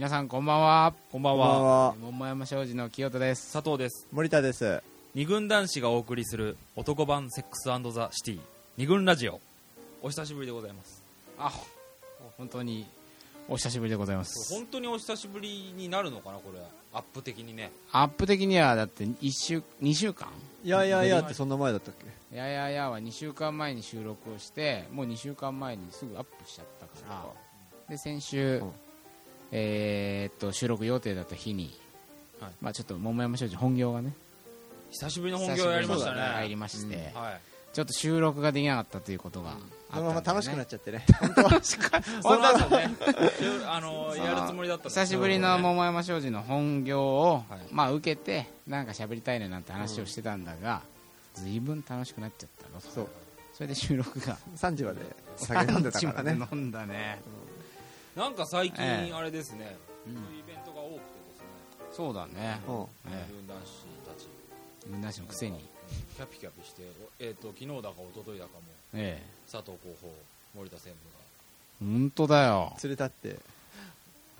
皆さんこんばんは。こんばんこんばんはは桃山商事の清田です。佐藤です。森田です。二軍男子がお送りする男版セックスザ・シティ。二軍ラジオ。お久しぶりでございます。あ本当にお久しぶりでございます。本当にお久しぶりになるのかなこれアップ的にね。アップ的にはだって1週2週間？いやいやいやってそんな前だったっけ？いやいやいやは2週間前に収録をしてもう2週間前にすぐアップしちゃったから。で先週、うんえーっと収録予定だった日に、はい。まあちょっと桃山商事本業がね久しぶりの本業やりましたね。入りまして、うん。はい。ちょっと収録ができなかったということがあったんで、ね。そのまま楽しくなっちゃってね。本当はね。あのやるつもりだったんです久しぶりのも桃山商事の本業を、はい。まあ受けてなんか喋りたいねなんて話をしてたんだが、随分楽しくなっちゃったの。そう。それで収録が3時まで酒飲んでたからね。3時まで飲んだね、なんか最近ええ。あれですね。うん。そういうイベントが多くてですね。そうだね、うん。え二軍男子たち。え、みんなしのくせに、キャピキャピしてえっと昨日だか一昨日だかも。え佐藤広報森田専務え、本当だよ。連れ立って。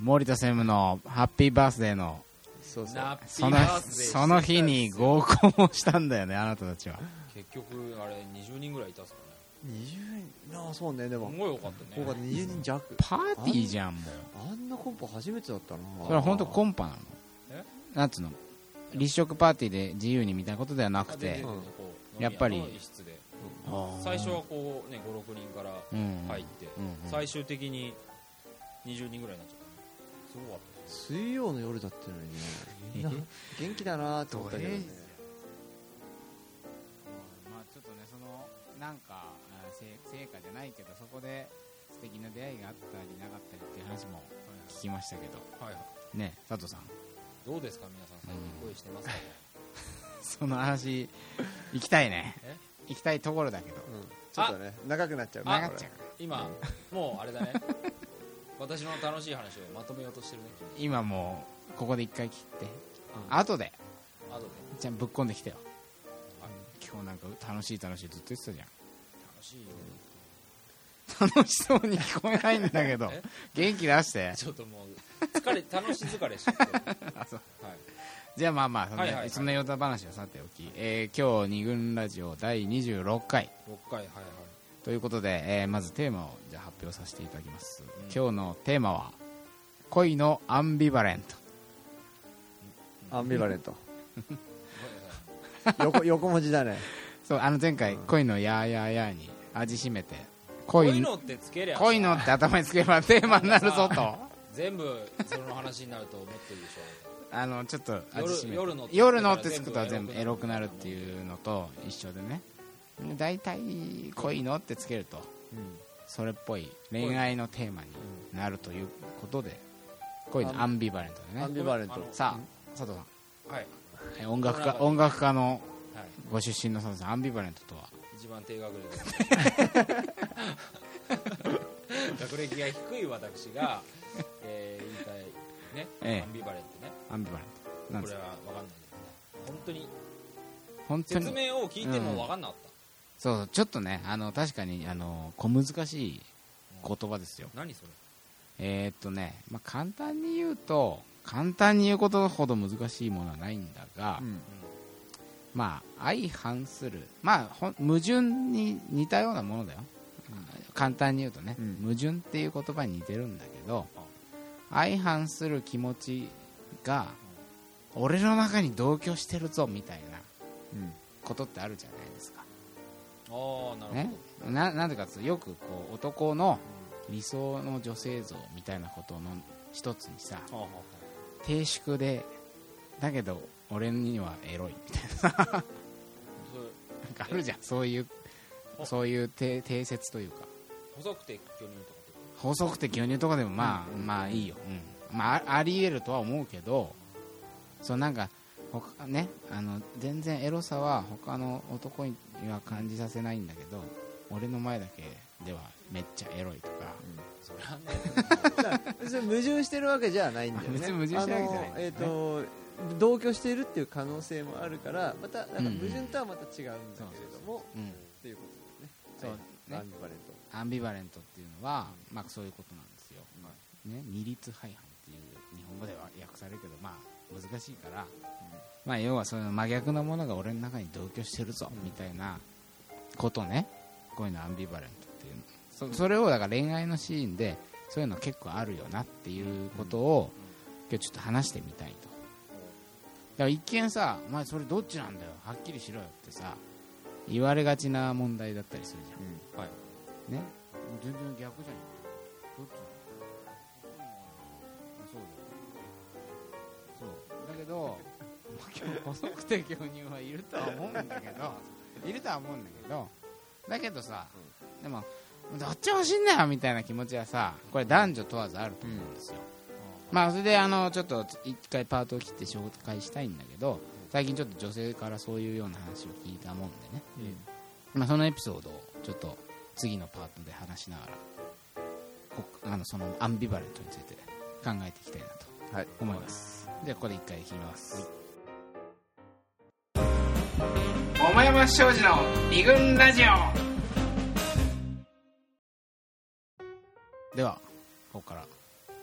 森田専務のハッピーバースデーの。そうそう。がナッピそのーバースデー。してその日に合コンをしたんだよねあなたたちは。結局あれ20人ぐらいいたっすかね20人ああそうねですもごい多かったね。ここが20人弱。パーティーじゃんもう。あんなコンパ初めてだったなそれは本当コンパなの？え？なんつうの？立食パーティーで自由にみたいなことではなくて。やっぱり。最初はこうね56人からうん。入って最終的に20人ぐらいになっちゃった。ねすごかった水曜の夜だったのにね。みんな元気だなって思ったけどね。まあちょっとねそのなんかあ成成果じゃないけどそこで素敵な出会いがあったりなかったりっていう話も聞きましたけど。はいはい。ね佐藤さん。どうですか？皆さん最近恋してますか？ね その話行きたいね。え？行きたいところだけど。うん。ちょっとね長くなっちゃう長っちゃう今もうあれだね。私の楽しい話をまとめようとしてるね今もうここで一回切って。うん。後で。後で。じゃあぶっこんできてよ。はい。今日なんか楽しい楽しいずっと言ってたじゃん楽しいよ。楽しそうに聞こえないんだけど。え？元気出して。ちょっともう疲れ楽し疲れしちゃって。あそう。はい。じゃあまあまあそんな,、はいはいはい。そんなヨタ話はさておき、えー今日二軍ラジオ第26回。6回はいはい。ということで、えーまずテーマをじゃあ発表させていただきます、ん。今日のテーマは恋のアンビバレント。アンビバレント。横横文字だね。そうあの前回、恋のやーやーやーに味しめて。こう恋いうのってつけりゃ恋のって頭につければテーマになるぞと。全部その話になると思ってるでしあのちょっと味しめて。夜のって夜のってつくと全部エエロくなるっていうのと一緒でね。大体恋のってつけるとそれっぽい恋愛のテーマになるということで恋。のアンビバレントでアンねビバレント。さあ佐藤さん。ょはい。え音楽家音楽家のはい。ご出身の佐藤さんアンビバレントとは？一番低学歴です。学歴が低い私が、えー、言いたいね、ええ。アンビバレントね。アンビバレント。これは分かんない。けどね本当に。本当に。説明を聞いても分かんなかった、そうちょっとねあの確かにあの小難しい言葉ですよ。何それ。えーっとね、まあ、簡単に言うと簡単に言うことほど難しいものはないんだが、うん。まあ相反する。まあ矛盾に似たようなものだよ、簡単に言うとね、うん。矛盾っていう言葉に似てるんだけど相反する気持ちが俺の中に同居してるぞみたいなうん。ことってあるじゃないですか。ああなるほど、ね？ななんでかっていうとよくこう男の理想の女性像みたいなことの一つにさはあはあは低粛でだけど俺にはエロいみたいなかあるじゃん。そういうそういう定定説というか。細くて巨乳とかってこ細くて牛乳とかでもまあ、まあいいよ、うん。まあ、ああり得るとは思うけどそうなんか他ねあの全然エロさは他の男には感じさせないんだけど俺の前だけではめっちゃエロいとか、とそれは 矛盾してるわけじゃないんだよね。別に矛盾してるわけじゃないあのえっ、と同居しているっていう可能性もあるからまたなんか矛盾とはまた違うんだけれども、うん、っていうことそうだよねね。はい。アンビバレントアンビバレントっていうのは、まあ、そういうことなんですよ、ね、二律背反っていう語では訳されるけどまあ難しいから、まあ要はそういう真逆のものが俺の中に同居してるぞ、みたいなことね。こういうのアンビバレントっていうの。そそれをだから恋愛のシーンでそういうの結構あるよなっていうことを今日ちょっと話してみたいとだから一見さ「お前それどっちなんだよはっきりしろよ」ってさ言われがちな問題だったりするじゃん。はい。ね。全然逆じゃんどっちそうだよそう。だけどまあ今日細くて巨乳はいるとは思うんだけどいるとは思うんだけどだけどさ、でもどっちも欲しいんだよみたいな気持ちはさこれ男女問わずあると思うんですよ、まあそれであのちょっと一回パートを切って紹介したいんだけど最近ちょっと女性からそういうような話を聞いたもんでね、まあ、そのエピソードをちょっと次のパートで話しながらこあのそのアンビバレントについて考えていきたいなとはい。思います。ではここで一回切ります、桃山商事の二軍ラジオ。ではここから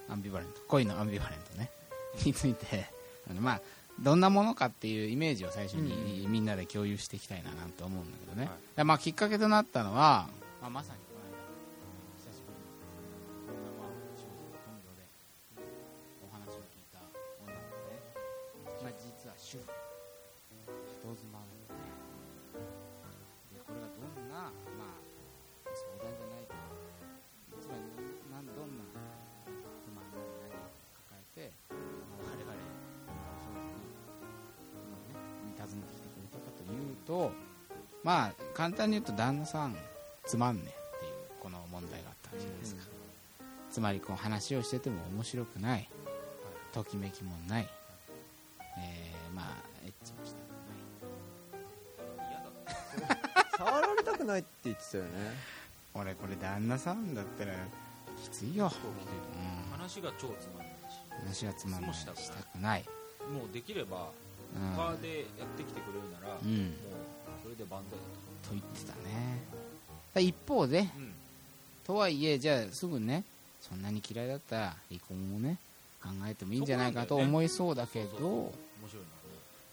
アンビバレント恋のアンビバレントね。について。あのまあどんなものかっていうイメージを最初にみんなで共有していきたいななんて思うんだけどね、はい。でまあ、きっかけとなったのは、まあ、まさにとまあ簡単に言うと旦那さんつまんねえっていうこの問題があったわけじゃないですか、つまりこう話をしてても面白くない。ときめきもない、えー、まあエッチもしたくない。嫌だ。触られたくないって言ってたよね。俺これ旦那さんだったらきついよ、う。ん、話が超つまんないし。話がつまんない。もしたくない。したくない、もうできればうん。他でやってきてくれるなら、もううん、それで万歳だと言ってたね。だ一方でと、うん、とはいえじゃあすぐねそんなに嫌いだったら離婚もね考えてもいいんじゃないかと思いそうだけど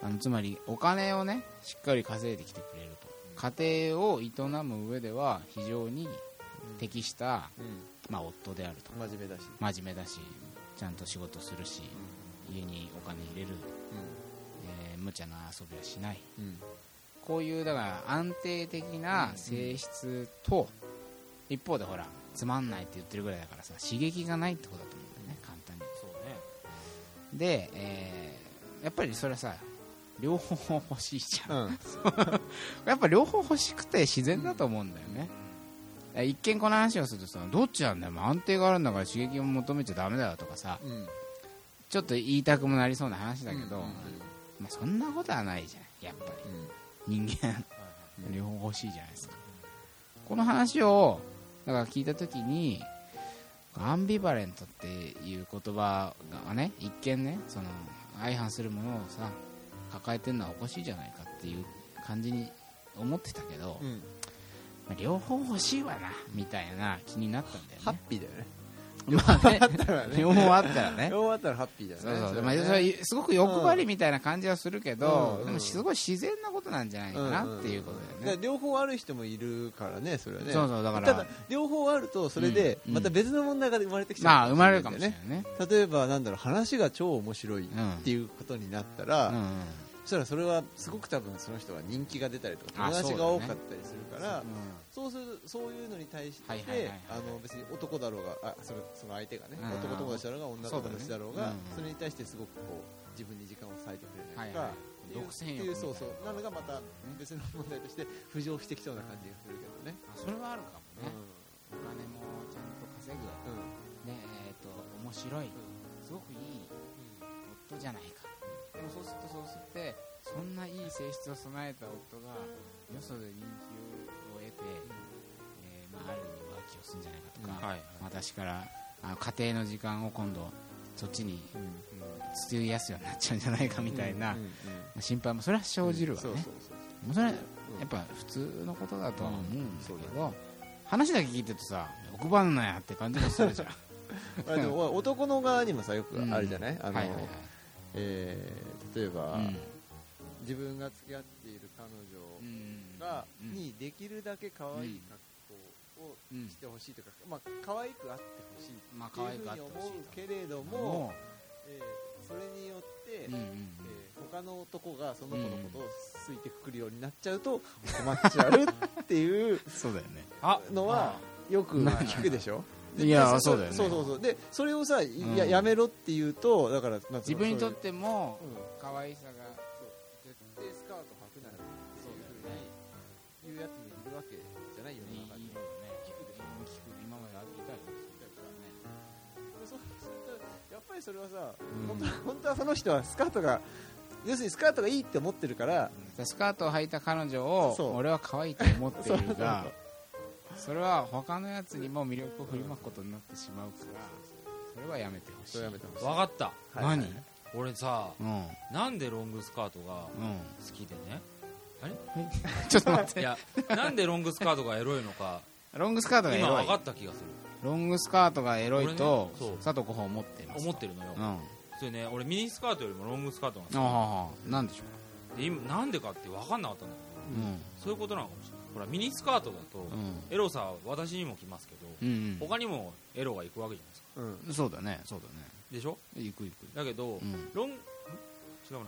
あのつまりお金をねしっかり稼いできてくれると。家庭を営む上では非常に適した、うん。まあ、夫であると。真面目だし。真面目だしちゃんと仕事するし家にお金入れる、えー無茶な遊びはしないこういうだから安定的な性質と、一方でほらつまんないって言ってるぐらいだからさ刺激がないってことだと思うんだよね簡単に。そうね。で、えーやっぱりそれはさ両方欲しいじゃん、うん。やっぱ両方欲しくて自然だと思うんだよね、一見この話をするとさどっちなんだよ安定があるんだから刺激を求めちゃダメだよとかさうん。ちょっと言いたくもなりそうな話だけど、うんまあ、そんなことはないじゃんやっぱり人間。うん両方欲しいじゃないですか。この話をだから聞いた時にアンビバレントっていう言葉がね一見ねその相反するものをさ抱えてるのはおかしいじゃないかっていう感じに思ってたけど、うん。まあ両方欲しいわなみたいな気になったんだハッよねピーだよねまあね。両方あったらね。両方あったらハッピーだよね。そうそう、れまあ、ねそれすごく欲張りみたいな感じはするけど、でもすごい自然なことなんじゃないかなっていうことだよね、両方ある人もいるからねそれはね。そうそうだから。ただ両方あるとそれでうん。また別の問題が生まれてきちゃう。まあ生まれるかもしれねないね。例えばなんだろう話が超面白いっうんていうことになったら、そしたらそれはすごく多分その人は人気が出たりとかあ友達が多かったりするからうんそうするそういうのに対して、あの別に男だろうがあそれその相手がね、うん。男友達だろうが女友達だろうがそれに対してすごくこう自分に時間を割いてくれないとか、独占欲そうそう。なのがまた別の問題として浮上してきそうな感じがするけどね。あそれはあるかもね、うお金もちゃんと稼ぐ、ねえー、と面白い。すごくいい。夫じゃないかでもそうするとそうすってそんないい性質を備えた夫がよそで人気を得て、えーまあ、ある意味浮気をするんじゃないかとか、はい私からあの家庭の時間を今度そっちに費やすようになっちゃうんじゃないかみたいな、うんうんまあ心配もそれは生じるわね、それはやっぱ普通のことだとは思うんだけうん。ど、話だけ聞いてるとさ欲張んなやって感じがするじゃん。まあでも男の側にもさよくあるじゃない、あのはいはいはい。えー例えば、うん。自分が付き合っている彼女が、うん。にできるだけ可愛い格好をうんしてほしいとか、まあ可愛くあってほしいまあっていうふうに思うけれども、もえーそれによって、う、うんうん。えー他の男がその子のことを好いてくくるようになっちゃうと困っちゃうっていう そうだよね。あのはよく聞くでしょ？いやでそうだよね。そうそうそう。でそれをさ、いやうん。やめろって言うとだから自分にとっそうても可愛さが絶対スカート履くならっていうふうに言うやつもいるわけじゃない世の中にいいよね聞くでしょ聞く今までいたよでそうするとやっぱりそれはさ、うん。本当は本当はその人はスカートが要するにスカートがいいって思ってるから。スカートを履いた彼女をそう。俺は可愛いと思っているが それは他のやつにも魅力を振りまくことになってしまうからそれはやめてほしい。それやめてほしい。分かった。はい何？俺さうん。うんなんでロングスカートが好きでね？ちょっと待って。いやなんでロングスカートがエロいのかロングスカートがエロい。今分かった気がする。ロングスカートがエロいと俺ね佐藤候補は思っています。思ってるのよ。うん。あそれね俺ミニスカートよりもロングスカートが好きあなんでしょで今なんでかって分かんなかったんだけどううん。そういうことなのかもしれないほらミニスカートだとうん。エロさは私にも来ますけどうん他にもエロが行くわけじゃないですか。うん。うん。そうだねそうだね。でしょ？行く行く。だけどうん。ロンん違うな。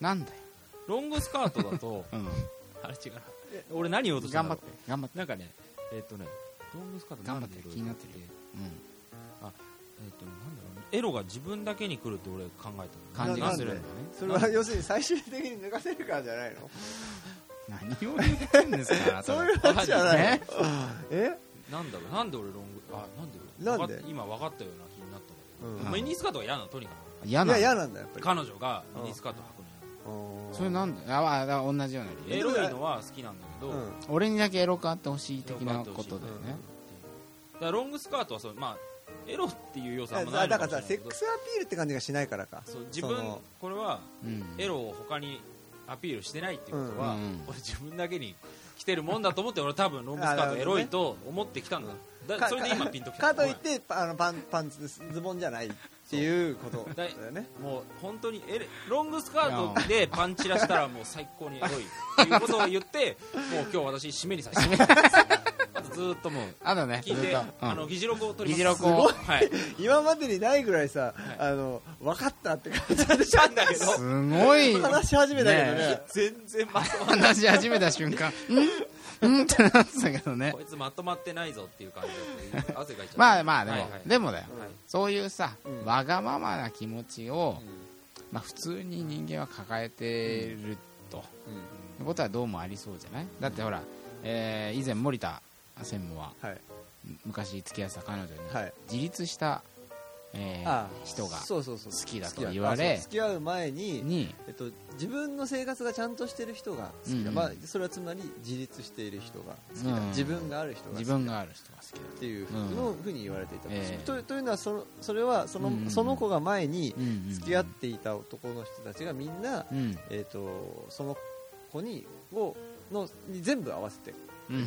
なんだよ。ロングスカートだと うん。あれ違うな。俺何言おうとしたんだろ頑張って頑張って。うなんかねえっとねロングスカート頑張ってなんでエロい気になってる。えっとなんだろうね。エロが自分だけに来るって俺考えたの。感じがするんだね。それは要するに最終的に脱がせるからじゃないの？何を言ってんですかそういう話じゃない。ね。え？なんだろう。なんで俺ロング？あなんでなんで？今分かったような気になったんだけど、うん。まあミニスカートが嫌なのとにか嫌なの？いや嫌なんだやっぱり。く彼女がミニスカート履くのうんそれなんで？ああ同じような理由。エロいのは好きなんだけど、うん。俺にだけエロくあってほしい的なことだよね。だからロングスカートはそうまあエロっていう要素はあんまなだいのだからさセッかもしれないけど。クスアピールって感じがしないからか。そう自分これはうん。エロを他にアピールしてないっていうことは、俺自分だけに来てるもんだと思って俺多分ロングスカートエロいと思ってきたんだ。だかそれで今ピンときた。かといってパあのパンパンツズボンじゃないっていうことだよね。もう本当にエレロングスカートでパンチラしたらもう最高にエロいっていうことを言ってもう今日私締めにさせてあとずーっともうあとね聞いて、ずっと。あの議事録を取り議ます。事録を。はい。今までにないぐらいさあの分かったって感じで。したんだけど。すごい。話し始めたけどね。ね。全然まとま話し始めた瞬間 うん？うん？ってなってたけどね。こいつまとまってないぞっていう感じだった。汗かいちゃまあまあでも、はいはい。でもだよ、はい。そういうさ、うん。わがままな気持ちを、まあ、普通に人間は抱えてると、いうことはどうもありそうじゃない？だってほら、えー以前森田専務ははい。昔付き合ってた彼女にはい。自立した、えーあ人が好きだと言われ付き合う前ににえっと、自分の生活がちゃんとしてる人が好きだ、うんまあ、それはつまり自立している人が好きだ、うん。自分がある人が好き自だ分がある人が好きだっていうふうふうに言われていた。ええとというのはそのそれはその,、うんその子が前に付き合っていた男の人たちがみんな、うん。えー、とその子にをのに全部合わせてうん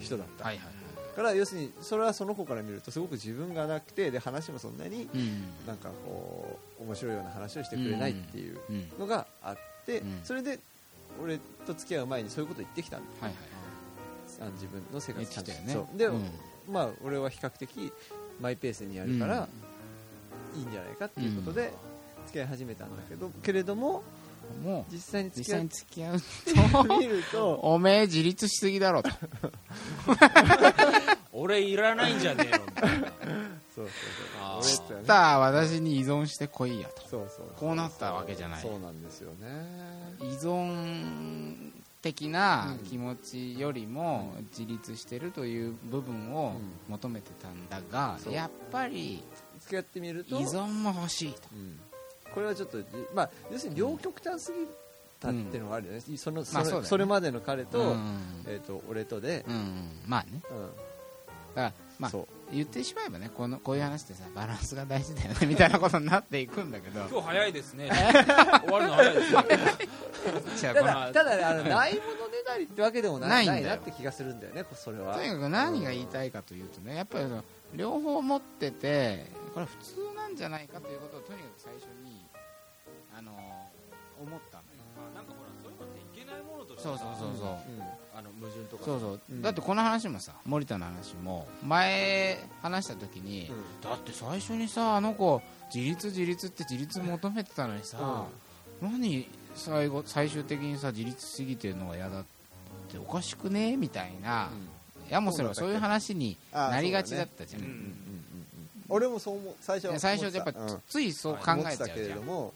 人だった、から要するにそれはその子から見るとすごく自分がなくてで話もそんなになんかこう面白いような話をしてくれないっていうのがあって、それで俺と付き合う前にそういうこと言ってきたんだはいはいあの自分の生活ちゃんと言ってねで、うんまあ俺は比較的マイペースにやるからいいんじゃないかっていうことで付き合い始めたんだけどけれどももう実際に実付き合っ際に付き合うてみると おめえ自立しすぎだろと。俺いらないんじゃねえの？みたいなそうそうそう。俺ってただ私に依存してこいやと。そうそうこうなったわけじゃない。そうなんですよね。依存的な気持ちよりも自立してるという部分を求めてたんだがそう。やっぱり付き合ってみる依と存も欲しいと。うんこれはちょっとまあ要するに両極端すぎたっていうのがあるよね、そのそれ,、まあね。それまでの彼と,、うん。えー、と俺とで、うん。うんまあね。うん。だからまあそう。言ってしまえばねこのこういう話ってさバランスが大事だよねみたいなことになっていくんだけど。今日早いですね。終わるの早いですね。ただただねあのないものねだりってわけでもないないんだよ。なって気がするんだよねこそれは。とにかく何が言いたいかというとねやっぱりその両方持っててこれ普通なんじゃないかということをとにかく最初に思ったの。よあなんかほらそういうのっていけないものとしてそうそうそうそう。あの矛盾とか。そうそう、うん。だってこの話もさ森田の話も前話した時に、うん。だって最初にさあの子自立自立って自立求めてたのにさ、何最後最終的にさ自立しすぎてるのが嫌だっておかしくねみたいな、いやもうそれはそういう話にあなりがちだったじゃん、うんうんうんうん。俺もそう思う。最初は最初やっぱ、うんついそう考えちゃうじゃん。れどもうん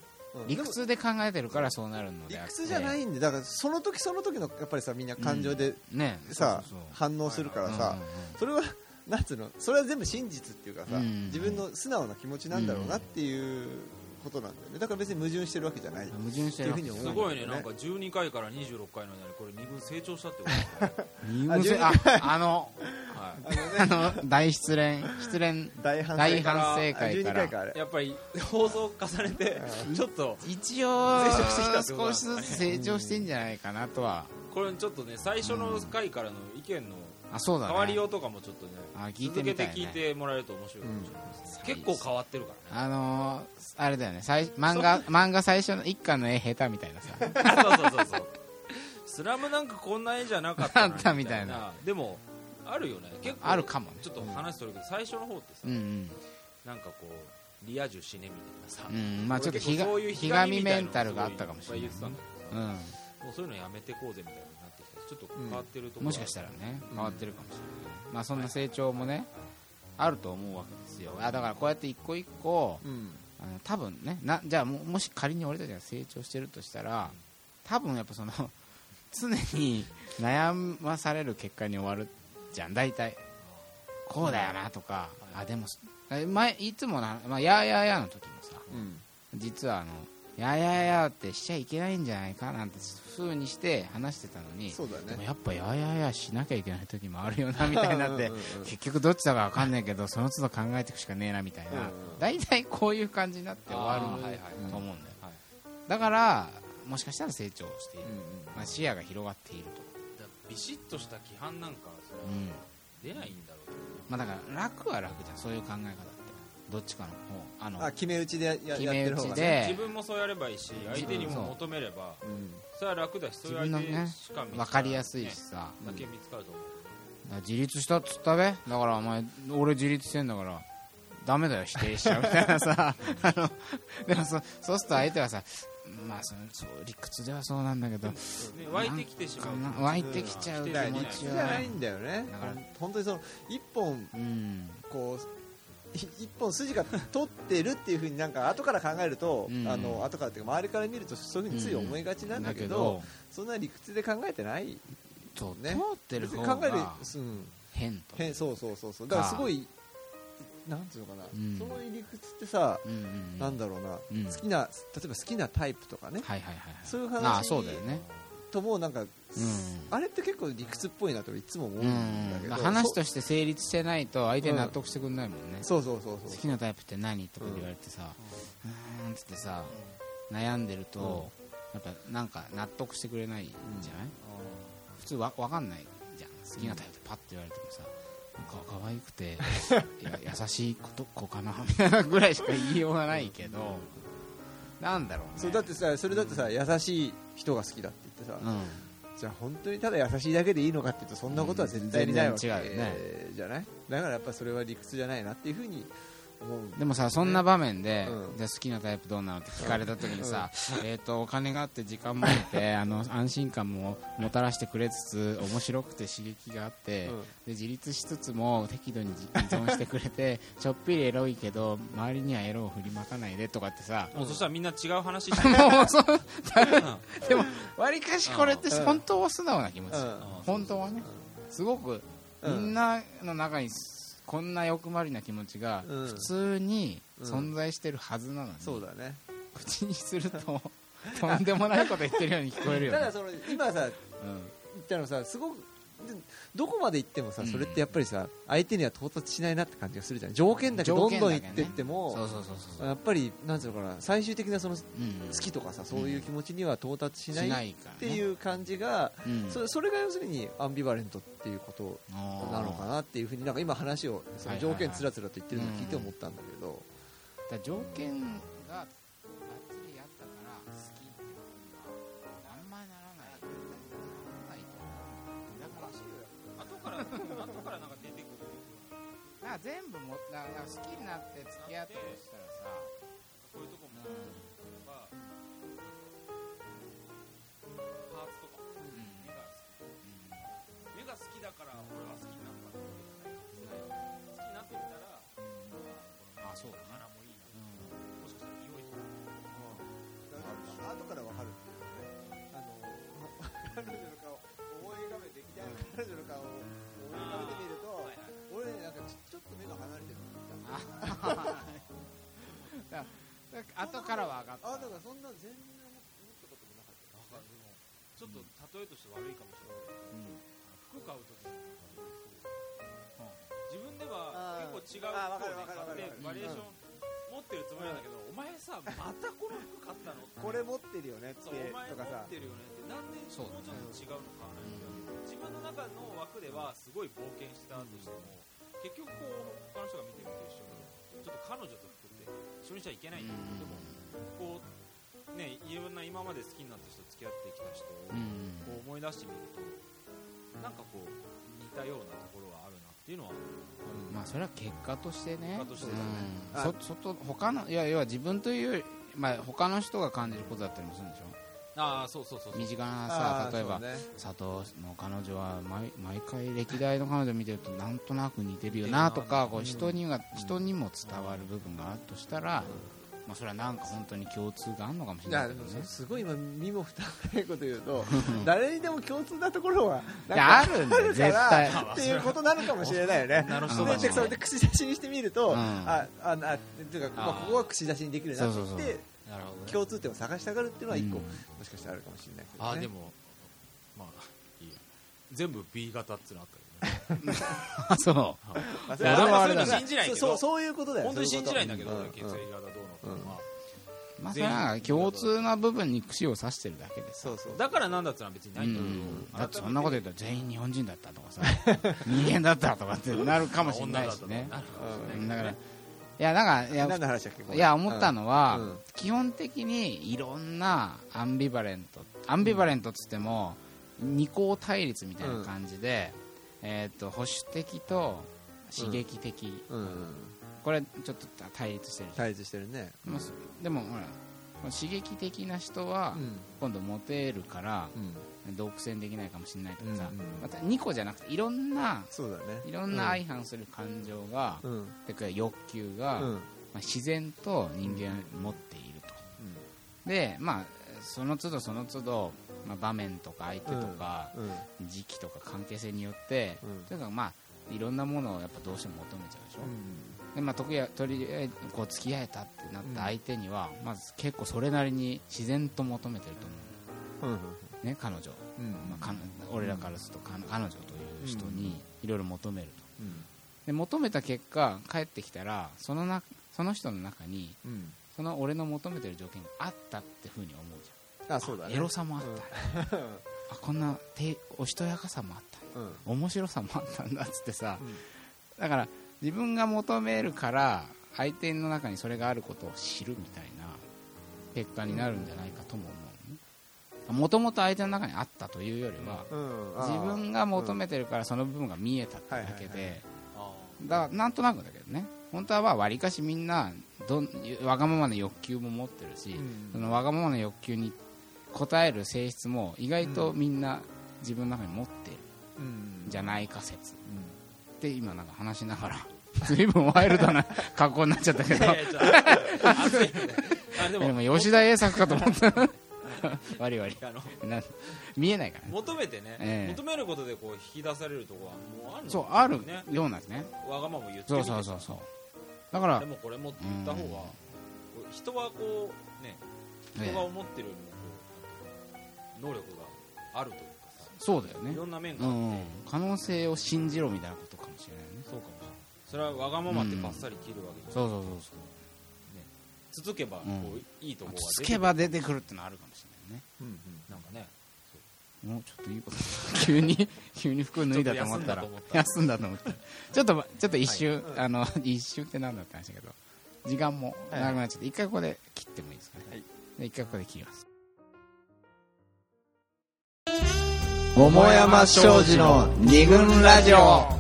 理屈で考えてるからそうなるので理屈じゃないんでだからその時その時のやっぱりさみんな感情でね。さ反応するからさそれはなんつうのそれは全部真実っていうかさうん。自分の素直な気持ちなんだろうなっていうことなんだよね。だから別に矛盾してるわけじゃない。矛盾してるわけっていうふうにす思うごいね。なんか12回から26回の間にこれ2分成長したってこと。ですね二分せああのはい。あのねあの大失恋失恋大反省会か12ら回かあれ。やっぱり放送重ねてちょっと一応成長してきた少しずつ成長してんじゃないかなとは。これちょっとね最初の回からの意見のあそうだね。変わりようとかもちょっとねあ聞い続けててみたい、ね、聞いてもらえると面白いかもしれない。ですうん。結構変わってるからね。あのー、あれだよね。最漫画漫画最初の一巻の絵下手みたいなさ。そうそうそうそう。スラムなんかこんな絵じゃなかったのにあったみたいな。でもあるよね。結構あるかもね。ちょっと話それるけど最初の方ってさうんうん。なんかこうリア充死ねみたいなさ。うんまあちょっとひがみメンタルがあったかもしれないいっぱい言ってたんだうんもうそういうのやめてこうぜみたいになちょっと変わってるところ。もしかしたらね。変わってるかもしれない、まあそんな成長もねあると思うわけですよ。あだからこうやって一個一個うん。あの多分ねなじゃあももし仮に俺たちが成長してるとしたら多分やっぱその 常に悩まされる結果に終わるじゃん。大体こうだよなとか、あでもえ前いつもな、まあ、やーやーやーの時もさうん。実はあのやーやーやーってしちゃいけないんじゃないかなんて風にして話してたのにそうだね。でもやっぱやーやーやーしなきゃいけない時もあるよなみたいにな。ってうんうんうん。結局どっちだか分かんないけどその都度考えていくしかねえなみたいな。うんうん。大体こういう感じになって終わるはいはい。と思うんだよ。はいだからもしかしたら成長している。うんうんまあ視野が広がっていると。ビシッとした規範なんかそれはうん。出ないんだろうまあだから楽は楽じゃんそういう考え方どっちかの方あのあ決め打ちでやや決め打ちでやってる方がね。ええ自分もそうやればいいし相手にも求めればう。んそれは楽だしそういう相手しか見つから分かりやすいしさ。ねだけ見つかると思うだから自立したっつったべ？だからお前俺自立してんだからダメだよ否定しちゃうみたいなさ。あのでもそそうすると相手はさまあそのそう理屈ではそうなんだけど。ね湧いてきてしまう。な湧いてきちゃう気持ち屈じゃないはんだよね。だから本当にその一本うん。こうい一本筋が通ってるっていうふうになんか後から考えると、うん。あの後からっていうか周りから見るとそういうふうについ思いがちなんだけど,、そんな理屈で考えてないそうね通ってる別方に考えるが、うん、変と変そうそうそうそう。だからすごいなんていうのかな、うん。そういう理屈ってさ、うんうんうん。なんだろうな、うん。好きな例えば好きなタイプとかね。はいはいはいはい。そういう話ああそうだよねともなんか、うん。あれって結構理屈っぽいなといつも思ううんだけど、ん。話として成立してないと相手納得してくんないもんね、そうそうそうそう。好きなタイプって何とか言われてさうーんっつってさ悩んでると、やっぱなんか納得してくれないじゃない、普通わ分かんないじゃん。好きなタイプパッて言われてもさか可愛くて 優しい子子かな？みたいなぐらいしか言いようがないけど。なんだろうね。そうだってさそれだってさ優しい人が好きだっってさ、うん。じゃあ本当にただ優しいだけでいいのかっていうとそんなことは絶対にないわけ、じゃない？だからやっぱそれは理屈じゃないなっていうふうにでもさそんな場面で、うん。じゃあ好きなタイプどうなのって聞かれた時にさ、えー、とお金があって時間もあって あの安心感ももたらしてくれつつ面白くて刺激があって、うん。で自立しつつも適度に依存してくれて ちょっぴりエロいけど周りにはエロを振りまかないでとかってさ。もうそしたらみんな違う話してる。でもわりかしこれってうん。本当は素直な気持ち、うん。本当はね。すごくみうん。んなの中にこんな欲張りな気持ちがうん。普通に存在してるはずなのに、そうだね。口にするととんでもないこと言ってるように聞こえるよね。ただその今さうん。言ったのさすごくどこまで行ってもさうん。それってやっぱりさ相手には到達しないなって感じがするじゃん。条件だけどんどん行ってってもやっぱりなんつうのかな最終的なそのうん。好きとかさそういう気持ちには到達しないっていう感じがうん。そそれが要するにアンビバレントっていうことなのかなっていうふうになんか今話をその条件つらつらと言ってるのを聞いて思ったんだけど。条件がから後からなんか出てくるだから全部もだから好きになって付き合ったとしたらさ。こういうとこもがパーツとかうん。目が好き目が好きだから俺は好きになったって好きになってみたらあそうだね花もいいなうん。もしかしたら匂いとか後から分かるっていうねあの彼女の後からは分かった。あだからそんな全然思ったこともなかった。なんかでもちょっと例えとして悪いかもしれない。うん服買うときに自分では結構違う服を買ってバリエーション持ってる。つもりなん。だけどお前さまたこの服買ったのこれ持ってるよね。ってそう。お前持ってるよねって。なんでもうちょっと違うの買わな。いんだよ自分の中の枠ではすごい冒険したとしても結局こう他の人が見てるのと一緒にちょっと彼女と緒にしちゃいけないんだけどでもこうねいろんな今まで好きになった人付き合ってきた人をうん。こう思い出してみるとなんかこう似たようなところはあるなっていうのはまあそれは結果としてね。結果としてうん。あそ外他のいや要は自分というよりまあ他の人が感じることだったりもするんでしょああそうそうそう身近なさ例えばね。佐藤の彼女は毎毎回歴代の彼女見てるとなんとなく似てるよなとかこう人には人にも伝わる部分があるとしたら、まあ、それはなんか本当に共通があるのかもしれないけどね。すごい今身も蓋もないこと言うと 誰にでも共通なところはあるんだよ 絶対。っていうことなのかもしれないよね。なるほど。それでそれで口出しにしてみると、うん。あああっていうか、まあ、ここは口出しにできるなってそうそうそう共通点を探したがるっていうのは一個、うん。もしかしたらあるかもしれないけど、ね、ああでもまあいいや。全部 B 型っていうのあったけどね。あ そう。まあ俺はあれだそういうの信じないけど。そうそういうことだよ。本当に信じないんだけど血液型どうのこうのは。まあそれは共通な部分に串を刺してるだけです。そうそう。だからなんだってのは別にないんだけうん。どだってそんなこと言ったら全員日本人だったとかさ 人間だったとかってなるかもしれないしね。女だかなるかもしれなんだからいや話だっけいや思ったのは、うん。基本的にいろんなアンビバレントアンビバレントっつっても二項対立みたいな感じで、えー、と保守的と刺激的、これちょっと対立してる対立してるね。でもほら刺激的な人はうん。今度モテるからうん独占できないかもしれないとかさ、うんうんまた2個じゃなくていろんなそうだね。いろんな相反する感情が、うん。うんてか欲求が、うん。まあ、自然と人間持っていると。でまあその都度その都度、まあ、場面とか相手とか、うん。時期とか関係性によって、うん。とにかくまあいろんなものをやっぱどうしても求めちゃうでしょ、でまあ、とりあえずこう付き合えたってなった相手には、まず結構それなりに自然と求めてると思う。んうん。うね彼女、うんまあ、か俺らからするとか彼女という人にいろいろ求めると。うん。で求めた結果帰ってきたらそのなその人の中にうん。その俺の求めてる条件があったってふうに思うじゃん。あそうだね。エロさもあった、あこんなておしとやかさもあった。うん。面白さもあったんだっつってさ。うん。だから自分が求めるから相手の中にそれがあることを知るみたいな結果になるんじゃないかとも思うもともと相手の中にあったというよりはうん自分が求めてるからその部分が見えたってだけであだなんとなくだけどね。本当はわりかしみんなどんわがままな欲求も持ってるし、うん。そのわがままな欲求に応える性質も意外とみんな自分の中に持ってる。うん。んじゃないか説。うん。って今なんか話しながら随分ワイルドな格好になっちゃったけど。でも吉田栄作かと思ったわりわりあのな見えないからね。求めてね、ええ。求めることでこう引き出されるところはもうあるの？そうあるね。ようなんですね。わがまま言ってそうそうそうそう。だからでもこれも言った方が人はこうねええ。人が思ってるよりも能力があるというかさ。そうだよね。いろんな面があって、うん可能性を信じろみたいなことかもしれないね。そうかも。しれないそれはわがままってバッサリ切るわけじゃそうそうそうそ続けばこういいとこうろがつけば出てくるってのはあるかもしれないね。うんうん。なんかね。もうちょっといいこと。急に急に服脱いだと思ったら。ちょっと休んだと思った。ちょっとちょっと一周、あの 一周ってなんだったんでしたけど時間も長くなっちゃって一回ここで切ってもいいですかね、はい。で一回ここで切ります。桃山商事の二軍ラジオ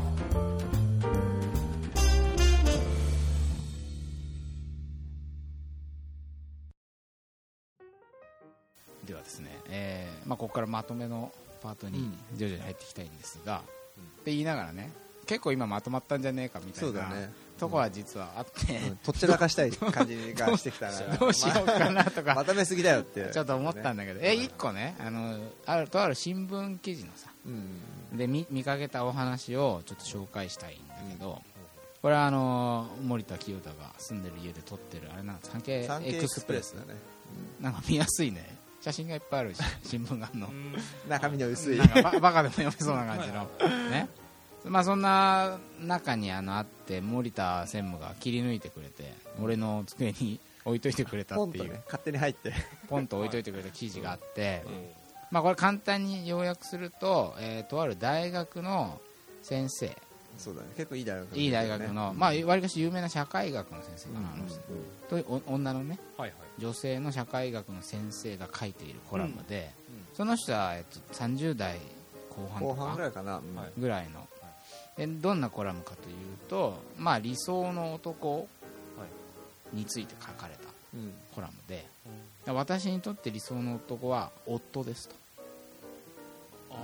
まあ、ここからまとめのパートに徐々に入っていきたいんですが、って言いながらね結構今まとまったんじゃねえかみたいうなね。とこは実はあって、うん。とっちらかしたい感じがしてきたな どうしようかなとかまとめすぎだよってちょっと思ったんだけど、え一個ねあのあるとある新聞記事のさうん。で見見かけたお話をちょっと紹介したいんだけど、これはあの森田清太が住んでる家で撮ってるあれなんです。サンケイサンケイエクスプレス。だねなんか見やすいね写真がいっぱいあるし 新聞があるの。中身の薄い。なんかババカでも読めそうな感じの。ね。まあそんな中にあのあって森田専務が切り抜いてくれて俺の机に置いといてくれたっていう。とね勝手に入って。ポンと置いといてくれた記事があって、まあ、これ簡単に要約すると、えーとある大学の先生。そうだね。結構いい大学いい大学の、まあわりかし有名な社会学の先生かな、あとお女のね。はいはい女性の社会学の先生が書いているコラムで、その人は、えっと、30代後半と後半ぐからいかなぐらいの、でどんなコラムかというと、まあ、理想の男について書かれたうん。コラムで、私にとって理想の男は夫ですと。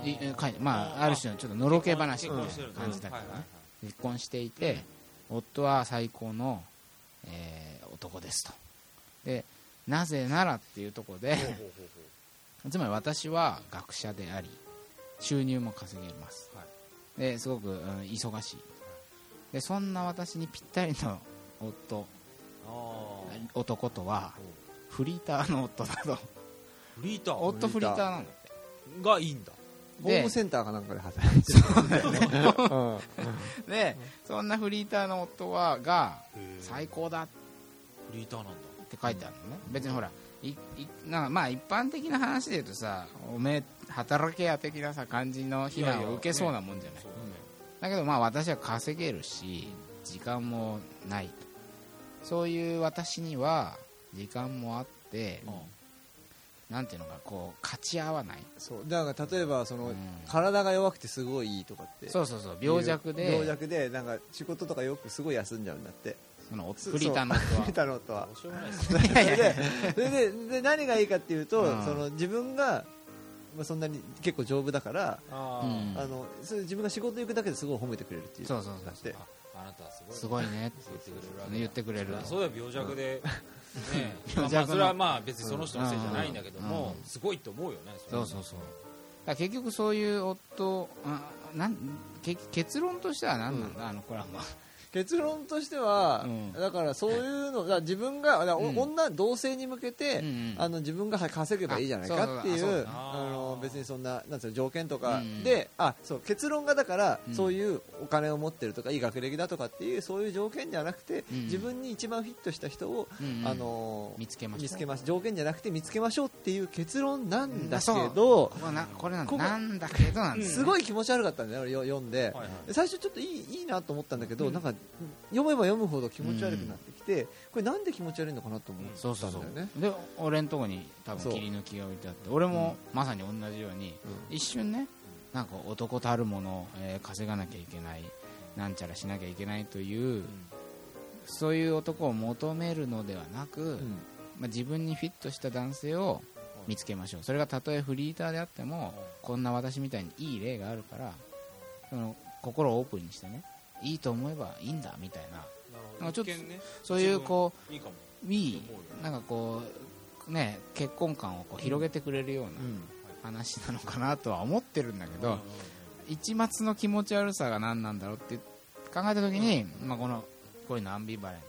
いえ書いてまあ、ある種のちょっとのろけ話みたいな感じだけどね、結婚していて夫は最高の、えー男ですと。でなぜならっていうところでつまり私は学者であり収入も稼げます、はですごく、うん忙しい。でそんな私にぴったりの夫男とはフリーターの夫だとフリーター？夫フリーターなんだって。がいいんだ。ホームセンターかなんかで働いてる。う んでそんなフリーターの夫はが最高だ。っフリーターなんだて書いてあるのね。別にほらいいなんかまあ一般的な話で言うとさおめえ働けや的なさ感じの非難を受けそうなもんじゃない。だけどまあ私は稼げるし時間もないと。そういう私には時間もあってだねなんていうのかこう勝ち合わない、そう。だから例えばその、うん。体が弱くてすごいいいとかってそうそうそう病弱で病弱でなんか仕事とかよくすごい休んじゃうんだってそのそう。フリーターの夫フリーターの夫は。どうしようもないですねいやいやいや。それでで何がいいかっていうと、うん。その自分が、まあ、そんなに結構丈夫だから、あうん。あのそれ自分が仕事行くだけですごい褒めてくれるっていう。そうそうそうだってあなたはすごいすごいね。って言ってくれる。わけだ言ってくれるそうだよ病弱で ね病弱のまあまあそれはまあ別にその人のせいじゃないんだけどうん。もすごいと思うよねそうそうそう。だ結局そういう夫あなんけ結論としては何なん。だ、あのコラムは結論としては、うん。だからそういうのだから自分が女同性に向けて、あの自分が稼げばいいじゃないかっていうあの別にそんななんつうの条件とかうんで、あそう結論がだから、うん。そういうお金を持ってるとかいい学歴だとかっていうそういう条件じゃなくて、うん。自分に一番フィットした人を、あの見つけました。見つけまし条件じゃなくて見つけましょうっていう結論なんだけうんど、これなんだ。なんだけどすごい気持ち悪かったんだよ俺よ読んで。最初ちょっといいいいなと思ったんだけど、うん。なんか読めば読むほど気持ち悪くなってきて、これなんで気持ち悪いのかなと思そうそうそったんだよね。うで俺んとこに多分そう。切り抜きが置いてあって俺もまさに同じように一瞬ねなんか男たるもの、えー稼がなきゃいけないなんちゃらしなきゃいけないというそういう男を求めるのではなく、うん。まあ、自分にフィットした男性を見つけましょう。それがたとえフリーターであってもこんな私みたいにいい例があるからその心をオープンにしてねいいと思えばいいんだみたいな。なんかちょっとそういうこういいなんかこうね結婚観をこう広げてくれるようなうん。話なのかなとは思ってるんだけど、一末の気持ち悪さが何なんだろうって考えた時に、まあ、このこういうのアンビバレン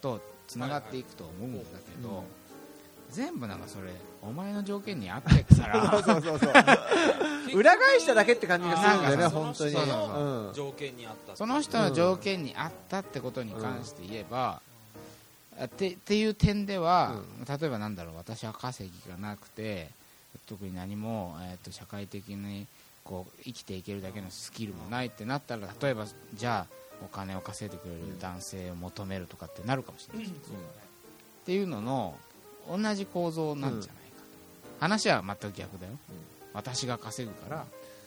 トとつながっていくと思うんだけど、全部なんかそれお前の条件に合ってるから。そうそうそう 裏返しただけって感じがするんだよね本当に。そうそうそううん。条件にあったその人の条件に合ったってことに関して言えば、あってっていう点では、例えばなんだろう私は稼ぎがなくて特に何も、えー、と社会的にこう生きていけるだけのスキルもないってなったら例えばじゃあお金を稼いでくれる男性を求めるとかってなるかもしれない、っていうのの同じ構造なんじゃない？話は全く逆だよ、私が稼ぐから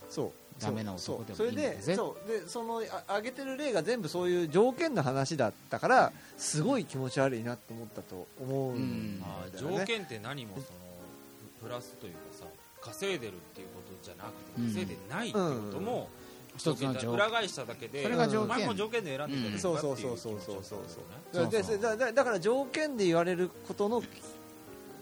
そう。ダメな男でもそう。いいんだぜ。それでそう。でそのあ挙げてる例が全部そういう条件の話だったからすごい気持ち悪いなと思ったと思うんだまあよね、条件って何もそのプラスというかさ稼いでるっていうことじゃなくてうん稼いでないっていうことも一つの条件裏返しただけでそれが条件。も条件で選んでるんじゃないかっていう気持ちそうそうそうそうそう。でそう。だだだから条件で言われることの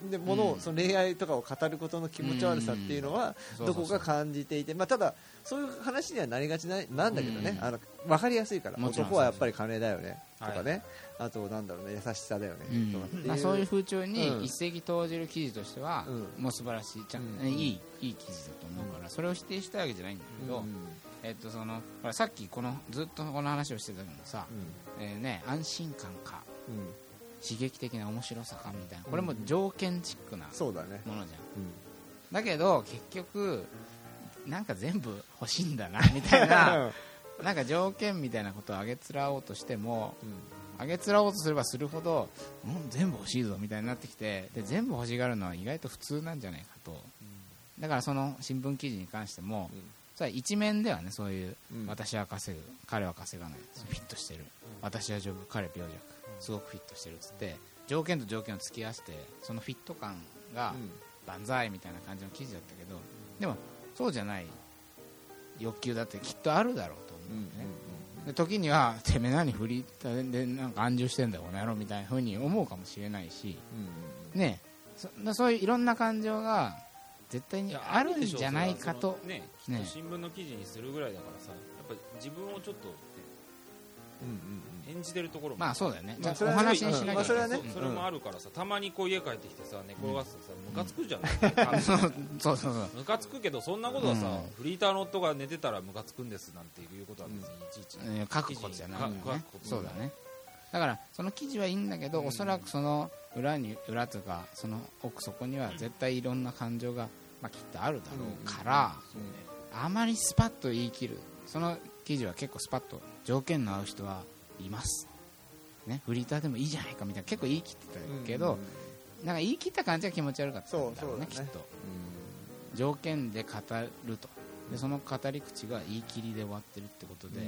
でものを、うん。その恋愛とかを語ることの気持ち悪さっていうのは、うん。どこか感じていて、まあ、ただそういう話にはなりがちななんだけどね、うん。あの分かりやすいから男はやっぱり金だよねとはい。かね、あとなんだろうね優しさだよね、うん。とかっていう。まあ、そういう風潮うん。に一石投じる記事としては、うん。もう素晴らしいちゃん、うん。いいいい記事だと思うから、それを否定したわけじゃないんだけど、うん。えっと、そのさっきこのずっとこの話をしてたのもさ、えーね、安心感か。うん刺激的な面白さかみたいな。これも条件チックなものじゃん。うん。だけど結局なんか全部欲しいんだな みたいななんか条件みたいなことをあげつらおうとしてもあげつらおうとすればするほど、うん、全部欲しいぞみたいになってきてで全部欲しがるのは意外と普通なんじゃないかと。だからその新聞記事に関しても、それは一面ではねそういう、うん。私は稼ぐ彼は稼がない。フィットしてる。私は丈夫彼病弱すごくフィットしてるっつって条件と条件を突き合わせてそのフィット感が万歳みたいな感じの記事だったけどでもそうじゃない欲求だってきっとあるだろうと思うんだよね、で時にはてめえ何フリーでなんか安住してんだよこの野郎みたいな風に思うかもしれないしねそそういういろんな感情が絶対にあるんじゃないかと。ねね新聞の記事にするぐらいだからさやっぱ自分をちょっと演じてるところも。まあそうだよね、じゃあおまあそれはね話にしなきゃそれはね。それもあるからさたまにこう家帰ってきてさ寝転がってさムカつくじゃない？そうそうそうそう。ムカつくけどそんなことはさ、うん。フリーターの夫が寝てたらムカつくんですなんていうことは別にいちいち、うん。書くことじゃないそうだね。だからその記事はいいんだけど、うん。おそらくその裏に裏とかその奥底には絶対いろんな感情が、まあ、きっとあるだろうから、そうね。あまりスパッと言い切る。その記事は結構スパッと条件の合う人はいます、ね、フリーターでもいいじゃないかみたいな結構言い切ってたけど、なんか言い切った感じは気持ち悪かったんだろうねね。きっと。条件で語ると。でその語り口が言い切りで終わってるってことで、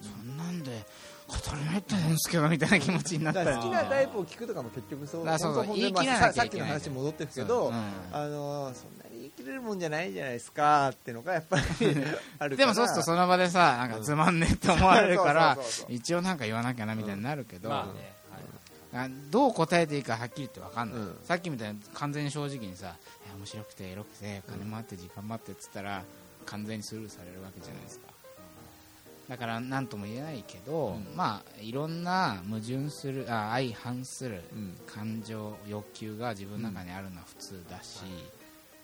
そんなんで語れないと思うんですけどみたいな気持ちになった好きなタイプを聞くとかも結局そうあそうそう言い切らなきゃまあささっきのいけない話戻ってるけど、うん。あのーそんな切れるもんじゃないじゃないですかってのがやっぱりあるでもそうするとその場でさなんかつまんねえって思われるから一応なんか言わなきゃなみたいになるけど、まあね、どう答えていいかはっきり言って分かんない、うん。さっきみたいに完全に正直にさえ面白くてエロくて金もあって時間もあってっつったら完全にスルーされるわけじゃないですか。だから何とも言えないけど、うん。まあいろんな矛盾するあ相反するうん。感情欲求が自分の中にあるのは普通だし、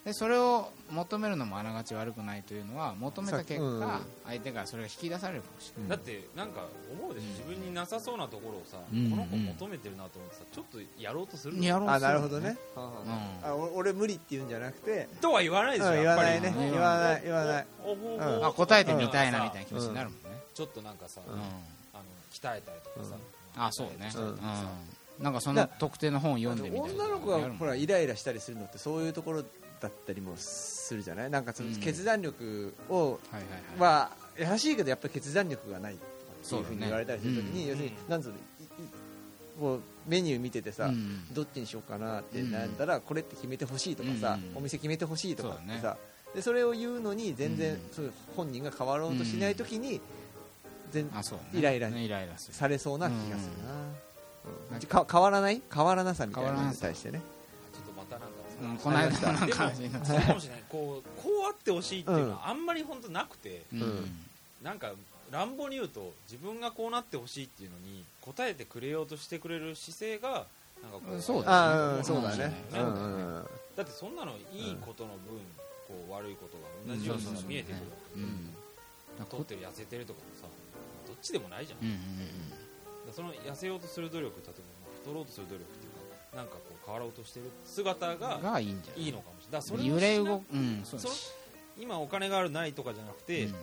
でそれを求めるのもあながち悪くないというのは求めた結果、うん。相手からそれが引き出されるかもしれない、だってなんか思うでしょ、自分になさそうなところをさ、うんこの子求めてるなと思ってさちょっとやろうとするやろうあなるほどね、ん。あお俺無理って言うんじゃなくて、とは言わないでしょ、うん言わないね。うん。言わない言わない。あ答えてみたいなみたいな気持ちになるもんね、ちょっとなんかさ、うん。あの鍛えたりとかさ、あそうね、なんかその特定の本を読んでみたいな女の子がほらイライラしたりするのってそういうところだったりもするじゃない？なんかそのうん。決断力を、はいはいはい。は優しいけどやっぱり決断力がない。っていうふうに言われたりするときに、そう要するにうん。なんつうの？いいこうメニュー見ててさ、うん。どっちにしようかなってなったら、これって決めてほしいとかさ、うん。お店決めてほしいとかってそうださ、でそれを言うのに全然、うん。そういう本人が変わろうとしないときに、全イライラねイライラされそうな気がするな、うん。変わらない？変わらなさみたいなの変わらなさに対してねうんこの間のなんか話になってそうかもしれない。こうこうあってほしいっていうのはあんまり本当なくて、うん。うんなんか乱暴に言うと自分がこうなってほしいっていうのに答えてくれようとしてくれる姿勢がなんかこうそうだああうんそうだね。うん。うん。うん。だってそん。なのいいことの分、こう悪いことが同じようにうん。見えてくるわけで、うん。太ってる痩せてるとかもさどっちでもないじゃん、うん。うん。だからその痩せようとする努力例えばまあ太ろうとする努力ってなんかこう変わろうとしてる姿うんががいいんじゃない？いいのかもしれない。だからそれを揺れ動くうんそうその今お金があるないとかじゃなくて、うん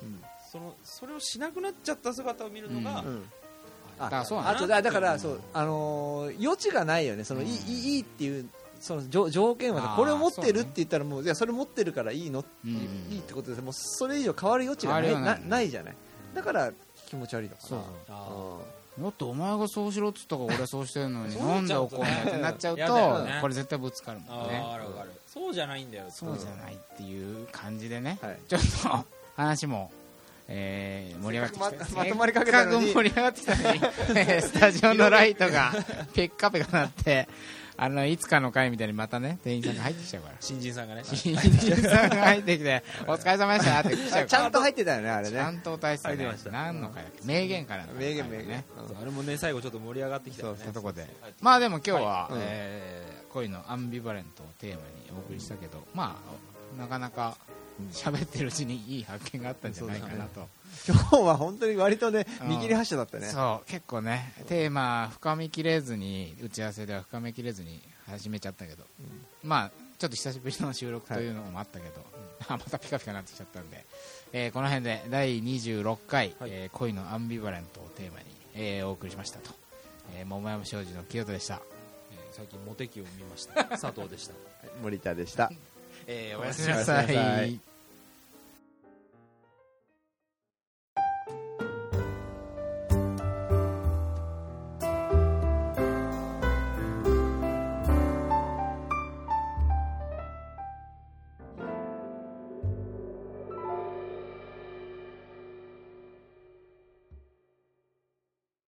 そのそれをしなくなっちゃった姿を見るのが、うんうん。だからそうなんだ。あとだだからそうあのー余地がないよね。そのいいうん。いいいいっていうその条条件はねあーこれを持ってるって言ったらもういやそれ持ってるからいいのってうんいいってことでもうそれ以上変わる余地がない。なない。ないじゃない。だから気持ち悪いのかな。そうそう。あうんもっとお前がそうしろっつったから俺そうしてるのになんで怒んないってなっちゃうとこれ絶対ぶつかるもんね。そうじゃないんだよそうじゃないっていう感じでね。はい。ちょっと話もえー盛り上がってきたままとまりかけた盛り上がってきたのに えースタジオのライトがペッカペカなってあのいつかの回みたいにまたね店員さんが入ってきちゃうから。新人さんがね。新人さんが入ってきて お疲れ様でしたって来ちゃう ちゃんと入ってたよねあれちゃねんと歌えてたね。入ってました。何の回だっけ？名言からの名言名言。あれもね最後ちょっと盛り上がってきたそうとこで。はい。まあでも今日は、恋のアンビバレントをテーマにお送りしたけど、まあなかなか喋ってるうちにいい発見があったんじゃないかなと、今日は本当に割とねうん。見切り発車だったね。そう結構ねテーマ深みきれずに打ち合わせでは深めきれずに始めちゃったけど、まあちょっと久しぶりの収録というのもあったけど、あ またピカピカになってきちゃったんで、えーこの辺で第26回、はい。えー恋のアンビバレントをテーマに、えーお送りしましたと、えー桃山商事の清田でした、えー最近モテ期を見ました。佐藤でした。森田でしたえーおやすみなさい。